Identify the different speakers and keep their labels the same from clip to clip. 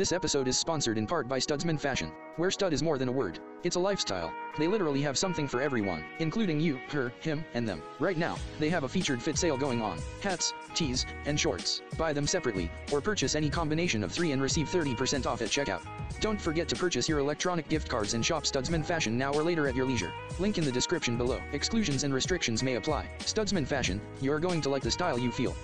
Speaker 1: This episode is sponsored in part by Studsmen Fashion, where stud is more than a word. It's a lifestyle. They literally have something for everyone, including you, her, him, and them. Right now, they have a featured fit sale going on. Hats, tees, and shorts. Buy them separately, or purchase any combination of three and receive 30% off at checkout. Don't forget to purchase your electronic gift cards and shop Studsmen Fashion now or later at your leisure. Link in the description below. Exclusions and restrictions may apply. Studsmen Fashion, you're going to like the style you feel.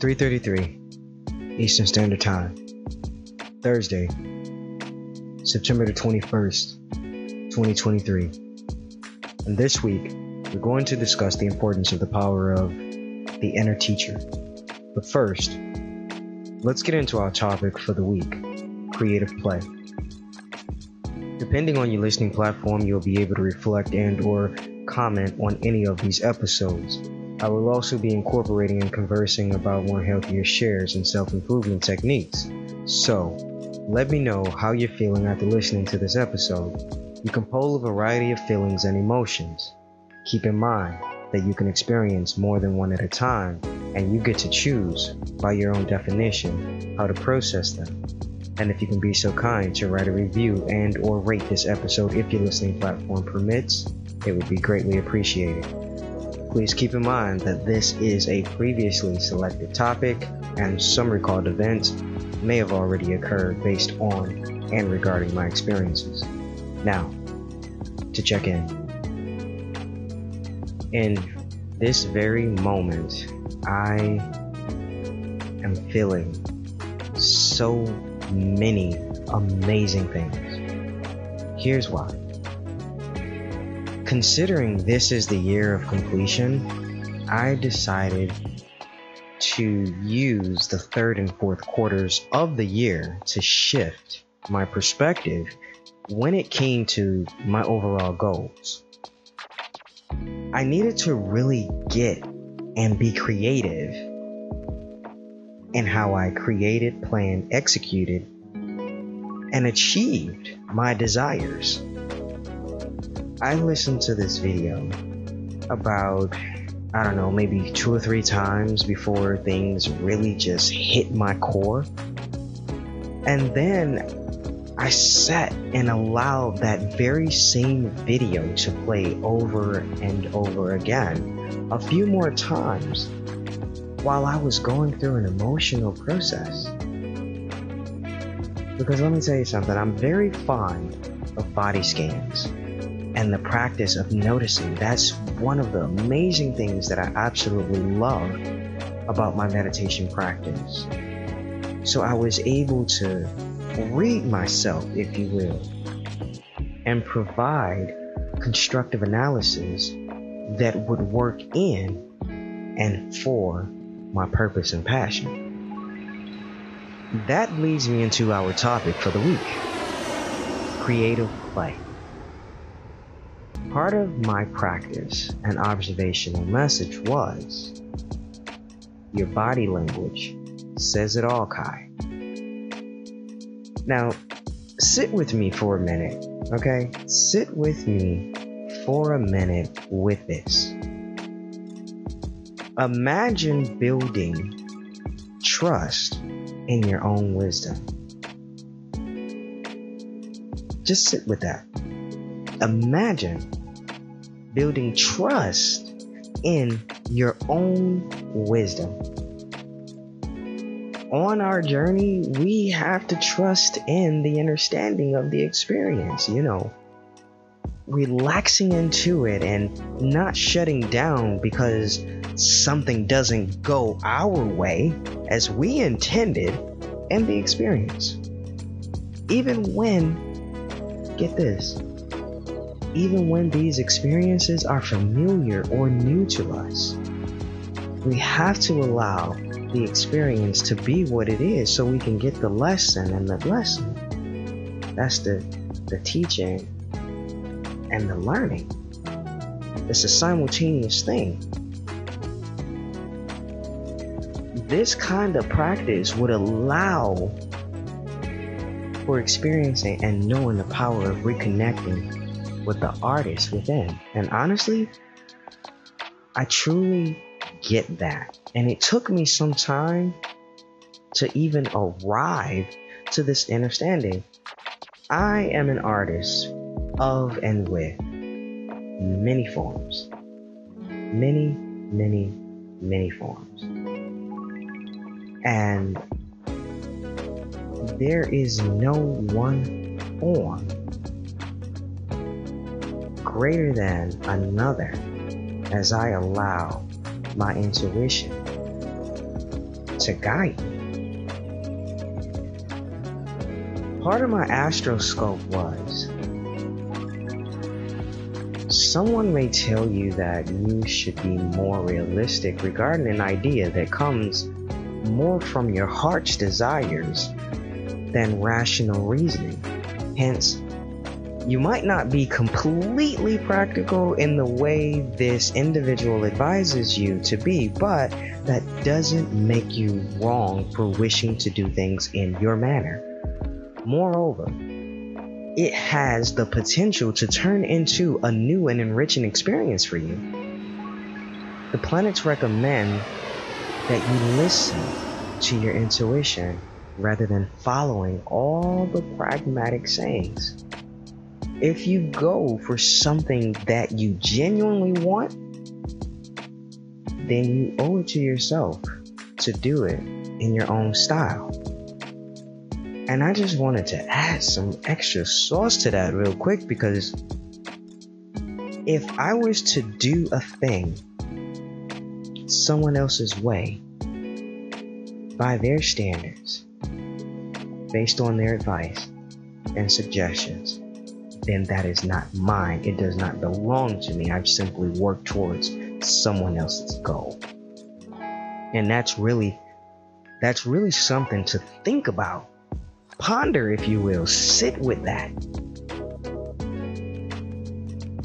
Speaker 2: 3:33 Eastern Standard Time. Thursday, September the 21st, 2023. And this week, we're going to discuss the importance of the power of the inner teacher. But first, let's get into our topic for the week, creative play. Depending on your listening platform, you'll be able to reflect and or comment on any of these episodes. I will also be incorporating and conversing about more healthier shares and self-improvement techniques. So, let me know how you're feeling after listening to this episode. You can poll a variety of feelings and emotions. Keep in mind that you can experience more than one at a time, and you get to choose, by your own definition, how to process them. And if you can be so kind to write a review and or rate this episode if your listening platform permits, it would be greatly appreciated. Please keep in mind that this is a previously selected topic and some recalled events may have already occurred based on and regarding my experiences. Now, to check in. In this very moment, I am feeling so many amazing things. Here's why. Considering this is the year of completion, I decided to use the third and fourth quarters of the year to shift my perspective when it came to my overall goals. I needed to really get and be creative in how I created, planned, executed, and achieved my desires. I listened to this video about, I don't know, maybe two or three times before things really just hit my core. And then I sat and allowed that very same video to play over and over again a few more times while I was going through an emotional process. Because let me tell you something, I'm very fond of body scans and the practice of noticing. That's one of the amazing things that I absolutely love about my meditation practice. So I was able to read myself, if you will, and provide constructive analysis that would work in and for my purpose and passion. That leads me into our topic for the week creative play. Part of my practice and observational message was your body language says it all, Kai. Now, sit with me for a minute, okay? Sit with me for a minute with this. Imagine building trust in your own wisdom. Just sit with that. Imagine building trust in your own wisdom. On our journey, we have to trust in the understanding of the experience, you know, relaxing into it and not shutting down because something doesn't go our way as we intended in the experience. Even when, get this, even when these experiences are familiar or new to us. We have to allow the experience to be what it is so we can get the lesson and the lesson. That's the, the teaching and the learning. It's a simultaneous thing. This kind of practice would allow for experiencing and knowing the power of reconnecting with the artist within. And honestly, I truly get that. And it took me some time to even arrive to this understanding. I am an artist of and with many forms. Many, many, many forms. And there is no one form greater than another as I allow my intuition to guide me. Part of my astroscope was someone may tell you that you should be more realistic regarding an idea that comes more from your heart's desires than rational reasoning. Hence, you might not be completely practical in the way this individual advises you to be, but that doesn't make you wrong for wishing to do things in your manner. Moreover, it has the potential to turn into a new and enriching experience for you. The planets recommend that you listen to your intuition rather than following all the pragmatic sayings if you go for something that you genuinely want, then you owe it to yourself to do it in your own style. And I just wanted to add some extra sauce to that real quick because if I was to do a thing someone else's way by their standards, based on their advice and suggestions, then that is not mine. It does not belong to me. I've simply worked towards someone else's goal. And that's really that's really something to think about. Ponder, if you will, sit with that.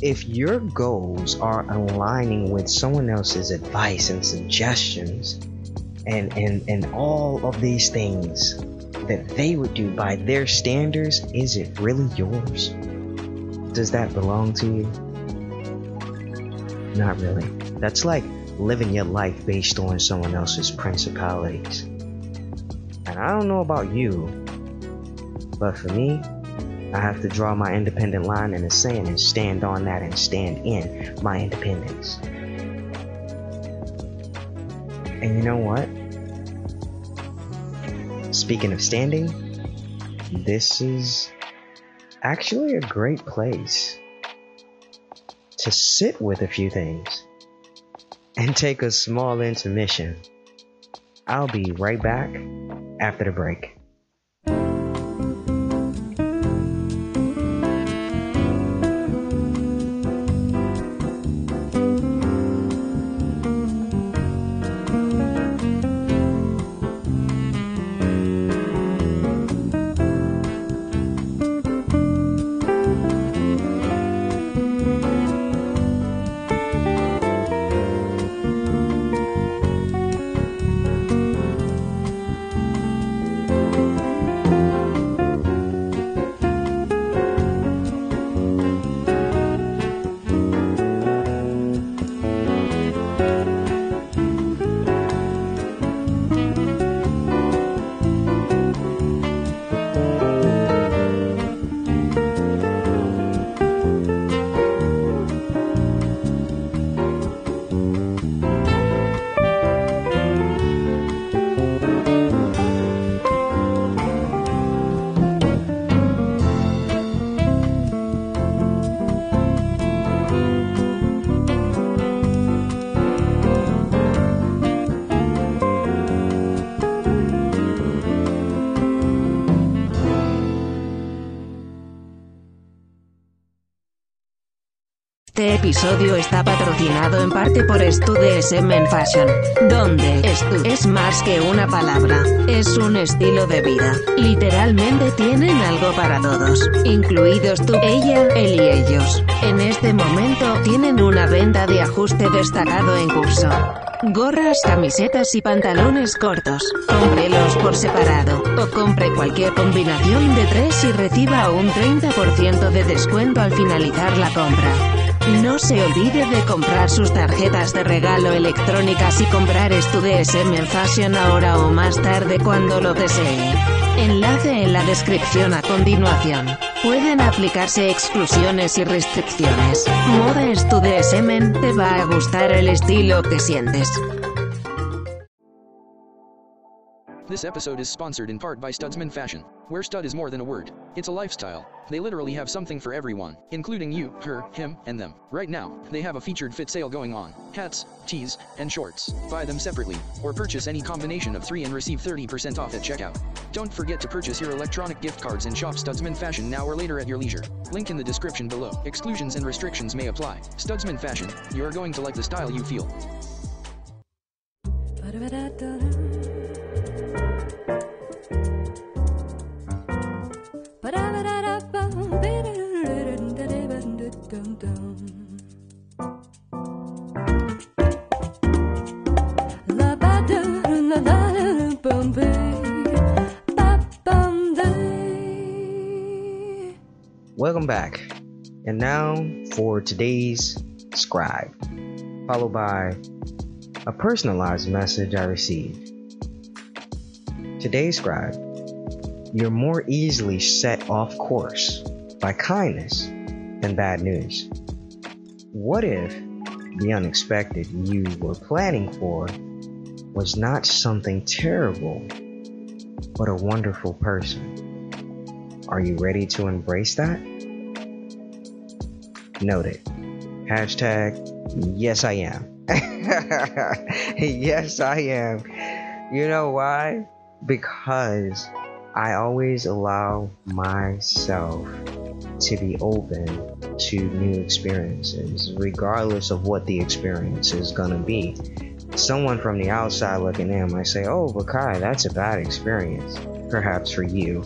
Speaker 2: If your goals are aligning with someone else's advice and suggestions and and and all of these things that they would do by their standards, is it really yours? Does that belong to you? Not really. That's like living your life based on someone else's principalities. And I don't know about you, but for me, I have to draw my independent line in the sand and stand on that and stand in my independence. And you know what? Speaking of standing, this is actually a great place to sit with a few things and take a small intermission. I'll be right back after the break.
Speaker 3: Episodio está patrocinado en parte por StuDSM en Fashion, donde Stu es más que una palabra, es un estilo de vida. Literalmente tienen algo para todos, incluidos tú, ella, él y ellos. En este momento tienen una venta de ajuste destacado en curso. Gorras, camisetas y pantalones cortos. Cómprelos por separado o compre cualquier combinación de tres y reciba un 30% de descuento al finalizar la compra. No se olvide de comprar sus tarjetas de regalo electrónicas y comprar DSM en Fashion ahora o más tarde cuando lo desee. Enlace en la descripción a continuación. Pueden aplicarse exclusiones y restricciones. Moda DSM, te va a gustar el estilo que sientes.
Speaker 1: This episode is sponsored in part by Studsmen Fashion, where stud is more than a word. It's a lifestyle. They literally have something for everyone, including you, her, him, and them. Right now, they have a featured fit sale going on. Hats, tees, and shorts. Buy them separately, or purchase any combination of three and receive 30% off at checkout. Don't forget to purchase your electronic gift cards and shop Studsmen Fashion now or later at your leisure. Link in the description below. Exclusions and restrictions may apply. Studsmen Fashion, you are going to like the style you feel.
Speaker 2: Welcome back. And now for today's scribe, followed by a personalized message I received. Today's scribe, you're more easily set off course by kindness than bad news. What if the unexpected you were planning for was not something terrible, but a wonderful person? Are you ready to embrace that? Noted. Hashtag, yes, I am. yes, I am. You know why? Because I always allow myself to be open to new experiences, regardless of what the experience is gonna be. Someone from the outside looking in might say, Oh, but Kai, that's a bad experience, perhaps for you,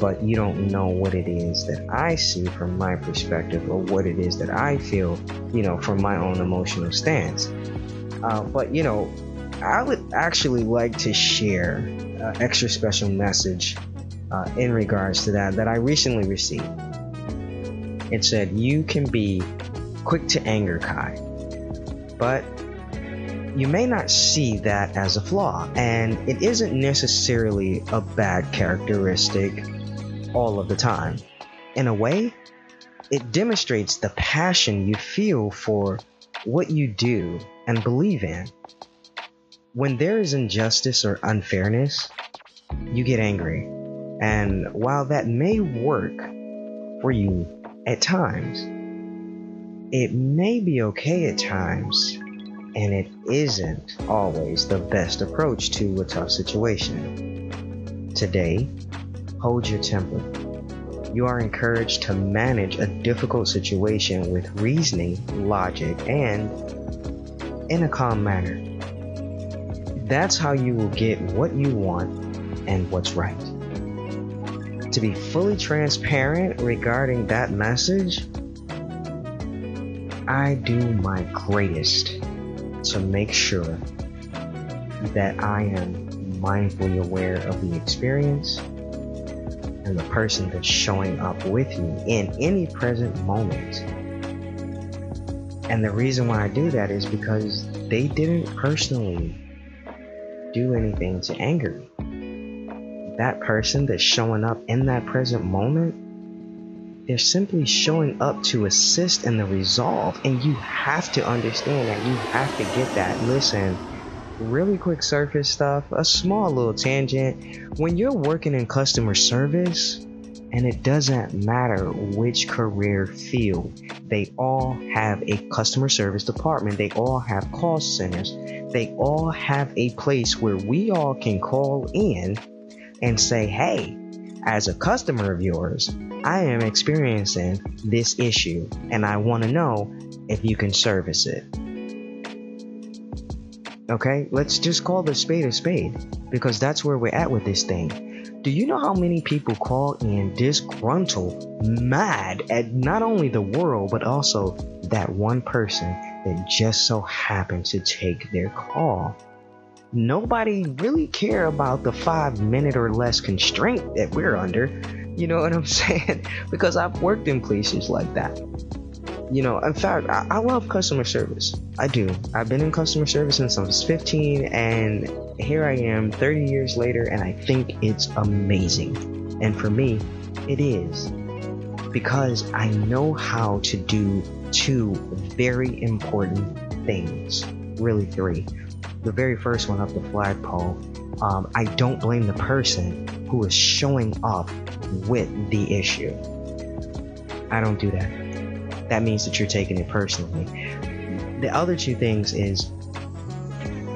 Speaker 2: but you don't know what it is that I see from my perspective or what it is that I feel, you know, from my own emotional stance. Uh, but, you know, I would actually like to share an extra special message uh, in regards to that that I recently received. It said, You can be quick to anger, Kai, but you may not see that as a flaw, and it isn't necessarily a bad characteristic all of the time. In a way, it demonstrates the passion you feel for what you do and believe in. When there is injustice or unfairness, you get angry. And while that may work for you at times, it may be okay at times, and it isn't always the best approach to a tough situation. Today, hold your temper. You are encouraged to manage a difficult situation with reasoning, logic, and in a calm manner. That's how you will get what you want and what's right. To be fully transparent regarding that message, I do my greatest to make sure that I am mindfully aware of the experience and the person that's showing up with you in any present moment. And the reason why I do that is because they didn't personally do anything to anger me. That person that's showing up in that present moment, they're simply showing up to assist in the resolve. And you have to understand that you have to get that. Listen, really quick surface stuff, a small little tangent. When you're working in customer service, and it doesn't matter which career field, they all have a customer service department, they all have call centers, they all have a place where we all can call in and say, hey, as a customer of yours, I am experiencing this issue and I want to know if you can service it. Okay, let's just call the spade a spade because that's where we're at with this thing. Do you know how many people call in disgruntled, mad at not only the world but also that one person that just so happened to take their call? Nobody really care about the five minute or less constraint that we're under. You know what I'm saying? because I've worked in places like that you know, in fact, I, I, love customer service. I do. I've been in customer service since I was 15, and here I am 30 years later, and I think it's amazing. And for me, it is. Because I know how to do two very important things. Really, three. The very first one up the flagpole. Um, I don't blame the person who is showing up with the issue. I don't do that that means that you're taking it personally. The other two things is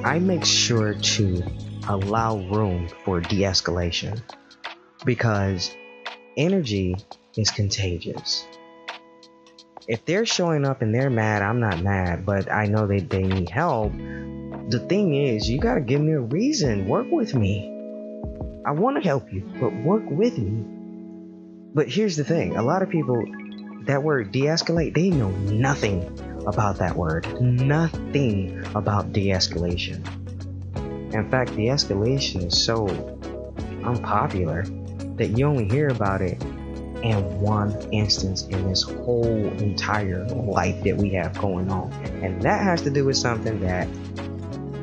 Speaker 2: I make sure to allow room for de escalation because energy is contagious. If they're showing up and they're mad, I'm not mad, but I know that they need help. The thing is, you gotta give me a reason. Work with me. I wanna help you, but work with me. But here's the thing a lot of people that word de-escalate, they know nothing about that word. Nothing about de-escalation. In fact, de-escalation is so unpopular that you only hear about it in one instance in this whole entire life that we have going on. And that has to do with something that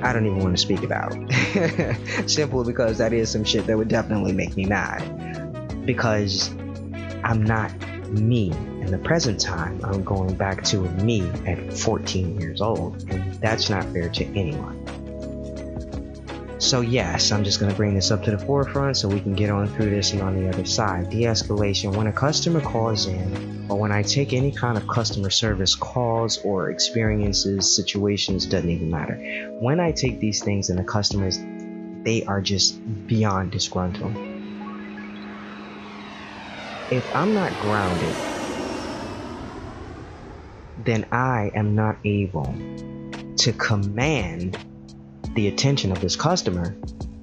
Speaker 2: I don't even want to speak about. Simply because that is some shit that would definitely make me mad. Because I'm not me in the present time, I'm going back to me at 14 years old, and that's not fair to anyone. So, yes, I'm just going to bring this up to the forefront so we can get on through this and on the other side. De escalation when a customer calls in, or when I take any kind of customer service calls or experiences, situations, doesn't even matter. When I take these things and the customers, they are just beyond disgruntled. If I'm not grounded, then I am not able to command the attention of this customer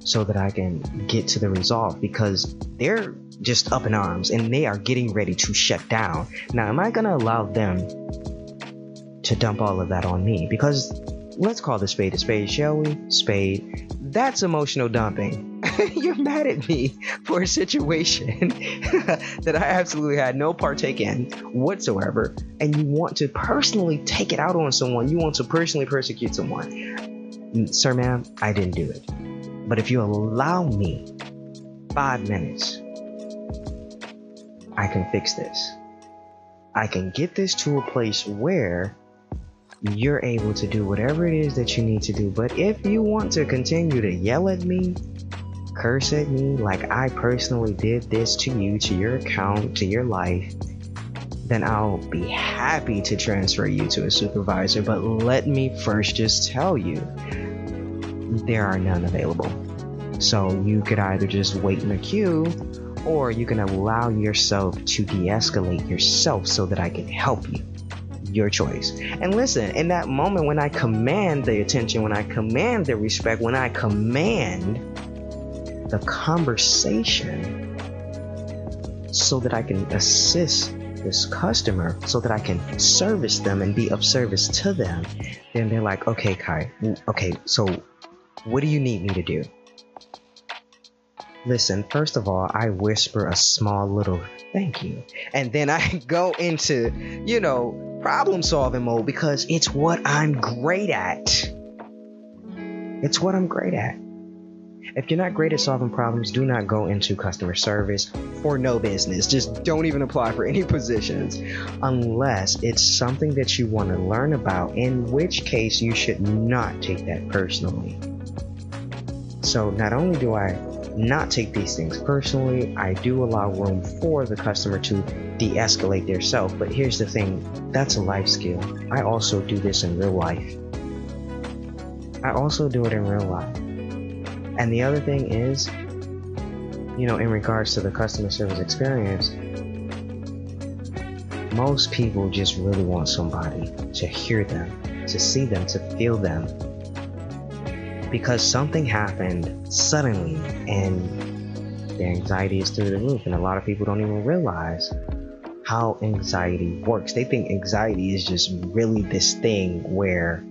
Speaker 2: so that I can get to the resolve because they're just up in arms and they are getting ready to shut down. Now, am I going to allow them to dump all of that on me? Because let's call the spade a spade, shall we? Spade. That's emotional dumping. You're mad at me for a situation that I absolutely had no partake in whatsoever, and you want to personally take it out on someone. You want to personally persecute someone. Sir, ma'am, I didn't do it. But if you allow me five minutes, I can fix this. I can get this to a place where you're able to do whatever it is that you need to do. But if you want to continue to yell at me, curse at me like I personally did this to you, to your account, to your life, then I'll be happy to transfer you to a supervisor. But let me first just tell you there are none available. So you could either just wait in the queue or you can allow yourself to de escalate yourself so that I can help you your choice. And listen, in that moment when I command the attention, when I command the respect, when I command the conversation so that I can assist this customer so that I can service them and be of service to them, then they're like, okay, Kai, okay, so what do you need me to do? Listen, first of all, I whisper a small little thank you. And then I go into, you know, problem solving mode because it's what I'm great at. It's what I'm great at. If you're not great at solving problems, do not go into customer service or no business. Just don't even apply for any positions unless it's something that you want to learn about, in which case you should not take that personally. So, not only do I not take these things personally. I do allow room for the customer to de escalate their self. But here's the thing that's a life skill. I also do this in real life. I also do it in real life. And the other thing is, you know, in regards to the customer service experience, most people just really want somebody to hear them, to see them, to feel them. Because something happened suddenly and their anxiety is through the roof, and a lot of people don't even realize how anxiety works. They think anxiety is just really this thing where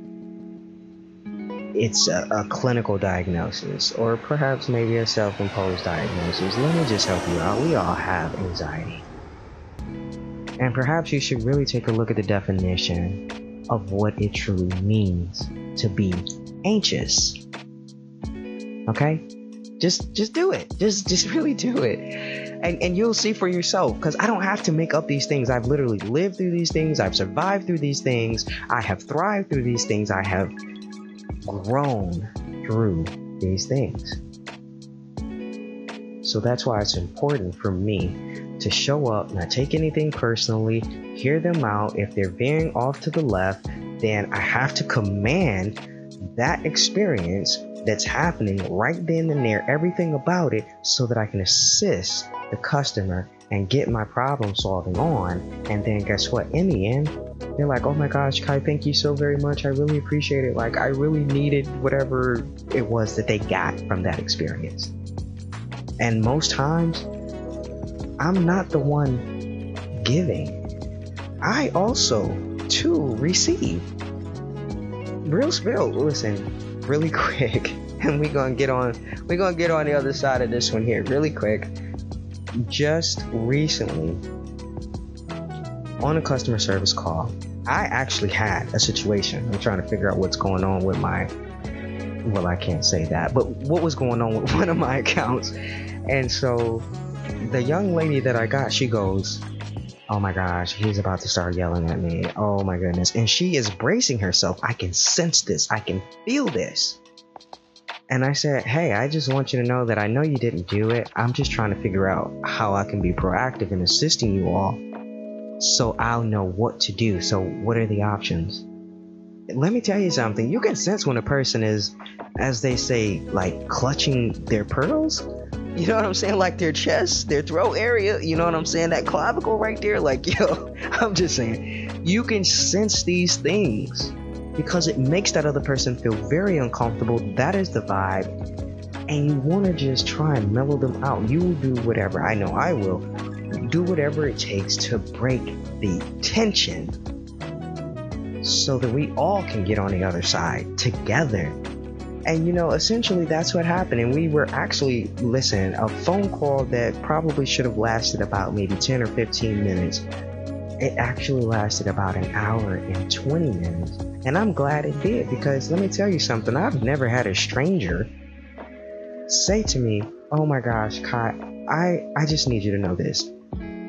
Speaker 2: it's a, a clinical diagnosis or perhaps maybe a self imposed diagnosis. Let me just help you out. We all have anxiety. And perhaps you should really take a look at the definition of what it truly means to be anxious. Okay? Just just do it. Just just really do it. And and you'll see for yourself cuz I don't have to make up these things. I've literally lived through these things. I've survived through these things. I have thrived through these things. I have grown through these things. So that's why it's important for me to show up, not take anything personally, hear them out. If they're veering off to the left, then I have to command that experience that's happening right then and there, everything about it, so that I can assist the customer and get my problem solving on. And then guess what? In the end, they're like, oh my gosh, Kai, thank you so very much. I really appreciate it. Like, I really needed whatever it was that they got from that experience. And most times, I'm not the one giving. I also, too, receive. Real spill, listen, really quick. And we're gonna get on we're gonna get on the other side of this one here really quick. Just recently on a customer service call, I actually had a situation. I'm trying to figure out what's going on with my well, I can't say that, but what was going on with one of my accounts. And so the young lady that I got, she goes, Oh my gosh, he's about to start yelling at me. Oh my goodness. And she is bracing herself. I can sense this. I can feel this. And I said, Hey, I just want you to know that I know you didn't do it. I'm just trying to figure out how I can be proactive in assisting you all so I'll know what to do. So, what are the options? Let me tell you something. You can sense when a person is, as they say, like clutching their pearls. You know what I'm saying? Like their chest, their throat area. You know what I'm saying? That clavicle right there. Like, yo, I'm just saying, you can sense these things because it makes that other person feel very uncomfortable. That is the vibe. And you want to just try and mellow them out. You will do whatever. I know I will do whatever it takes to break the tension so that we all can get on the other side together. And you know, essentially that's what happened. And we were actually, listen, a phone call that probably should have lasted about maybe 10 or 15 minutes. It actually lasted about an hour and 20 minutes. And I'm glad it did because let me tell you something. I've never had a stranger say to me, Oh my gosh, Kai, I, I just need you to know this.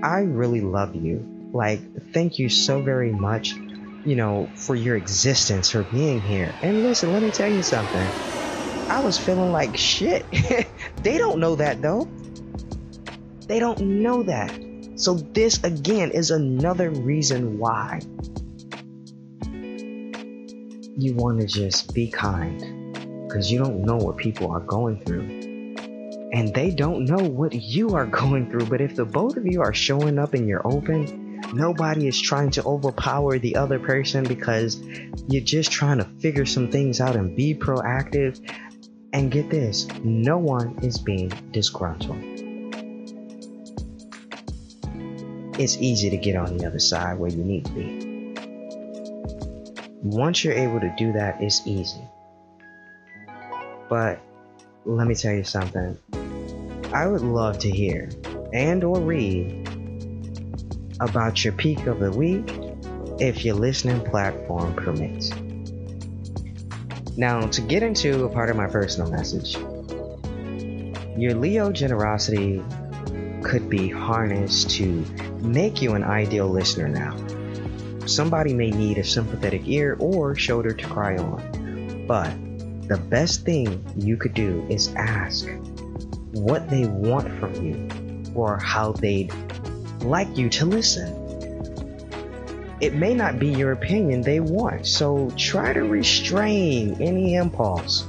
Speaker 2: I really love you. Like, thank you so very much, you know, for your existence, for being here. And listen, let me tell you something. I was feeling like shit. they don't know that though. They don't know that. So, this again is another reason why you want to just be kind because you don't know what people are going through and they don't know what you are going through. But if the both of you are showing up and you're open, nobody is trying to overpower the other person because you're just trying to figure some things out and be proactive. And get this no one is being disgruntled. It's easy to get on the other side where you need to be. Once you're able to do that, it's easy. But let me tell you something I would love to hear and or read about your peak of the week if your listening platform permits. Now, to get into a part of my personal message, your Leo generosity could be harnessed to make you an ideal listener now. Somebody may need a sympathetic ear or shoulder to cry on, but the best thing you could do is ask what they want from you or how they'd like you to listen. It may not be your opinion they want, so try to restrain any impulse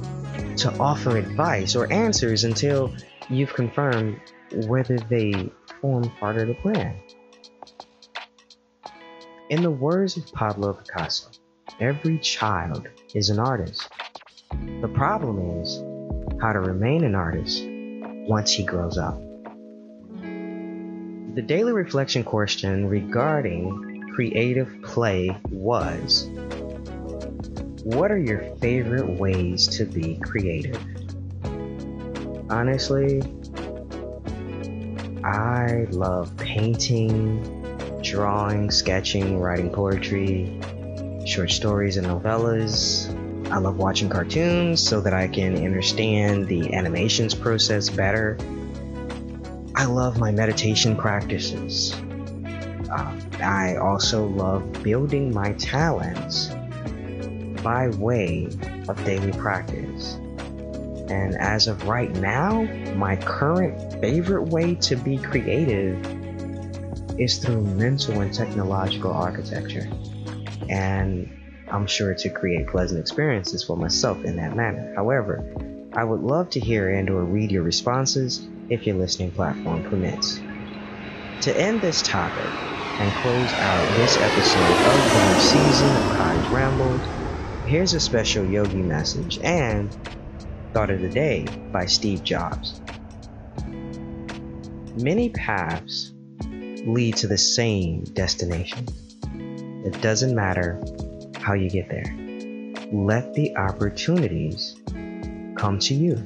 Speaker 2: to offer advice or answers until you've confirmed whether they form part of the plan. In the words of Pablo Picasso, every child is an artist. The problem is how to remain an artist once he grows up. The daily reflection question regarding creative play was What are your favorite ways to be creative? Honestly, I love painting, drawing, sketching, writing poetry, short stories and novellas. I love watching cartoons so that I can understand the animations process better. I love my meditation practices. Uh, I also love building my talents by way of daily practice. And as of right now, my current favorite way to be creative is through mental and technological architecture. And I'm sure to create pleasant experiences for myself in that manner. However, I would love to hear and or read your responses if your listening platform permits. To end this topic and close out this episode of the new season of Kai's Ramble, here's a special yogi message and thought of the day by Steve Jobs. Many paths lead to the same destination. It doesn't matter how you get there. Let the opportunities come to you.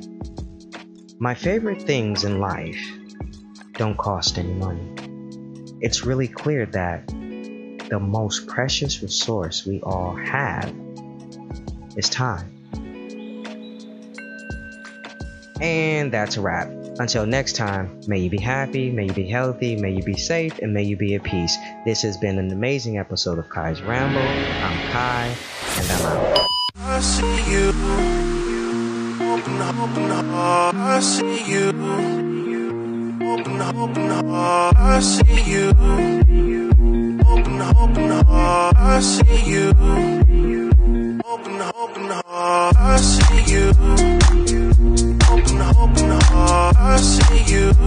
Speaker 2: My favorite things in life don't cost any money. It's really clear that the most precious resource we all have is time. And that's a wrap. Until next time, may you be happy, may you be healthy, may you be safe, and may you be at peace. This has been an amazing episode of Kai's Ramble. I'm Kai, and I'm out. I see you. Open up, open up. I see you. Open up, open up. I see you. Open up, open up. I see you. Open up, open up. I see you. Open up, I see you.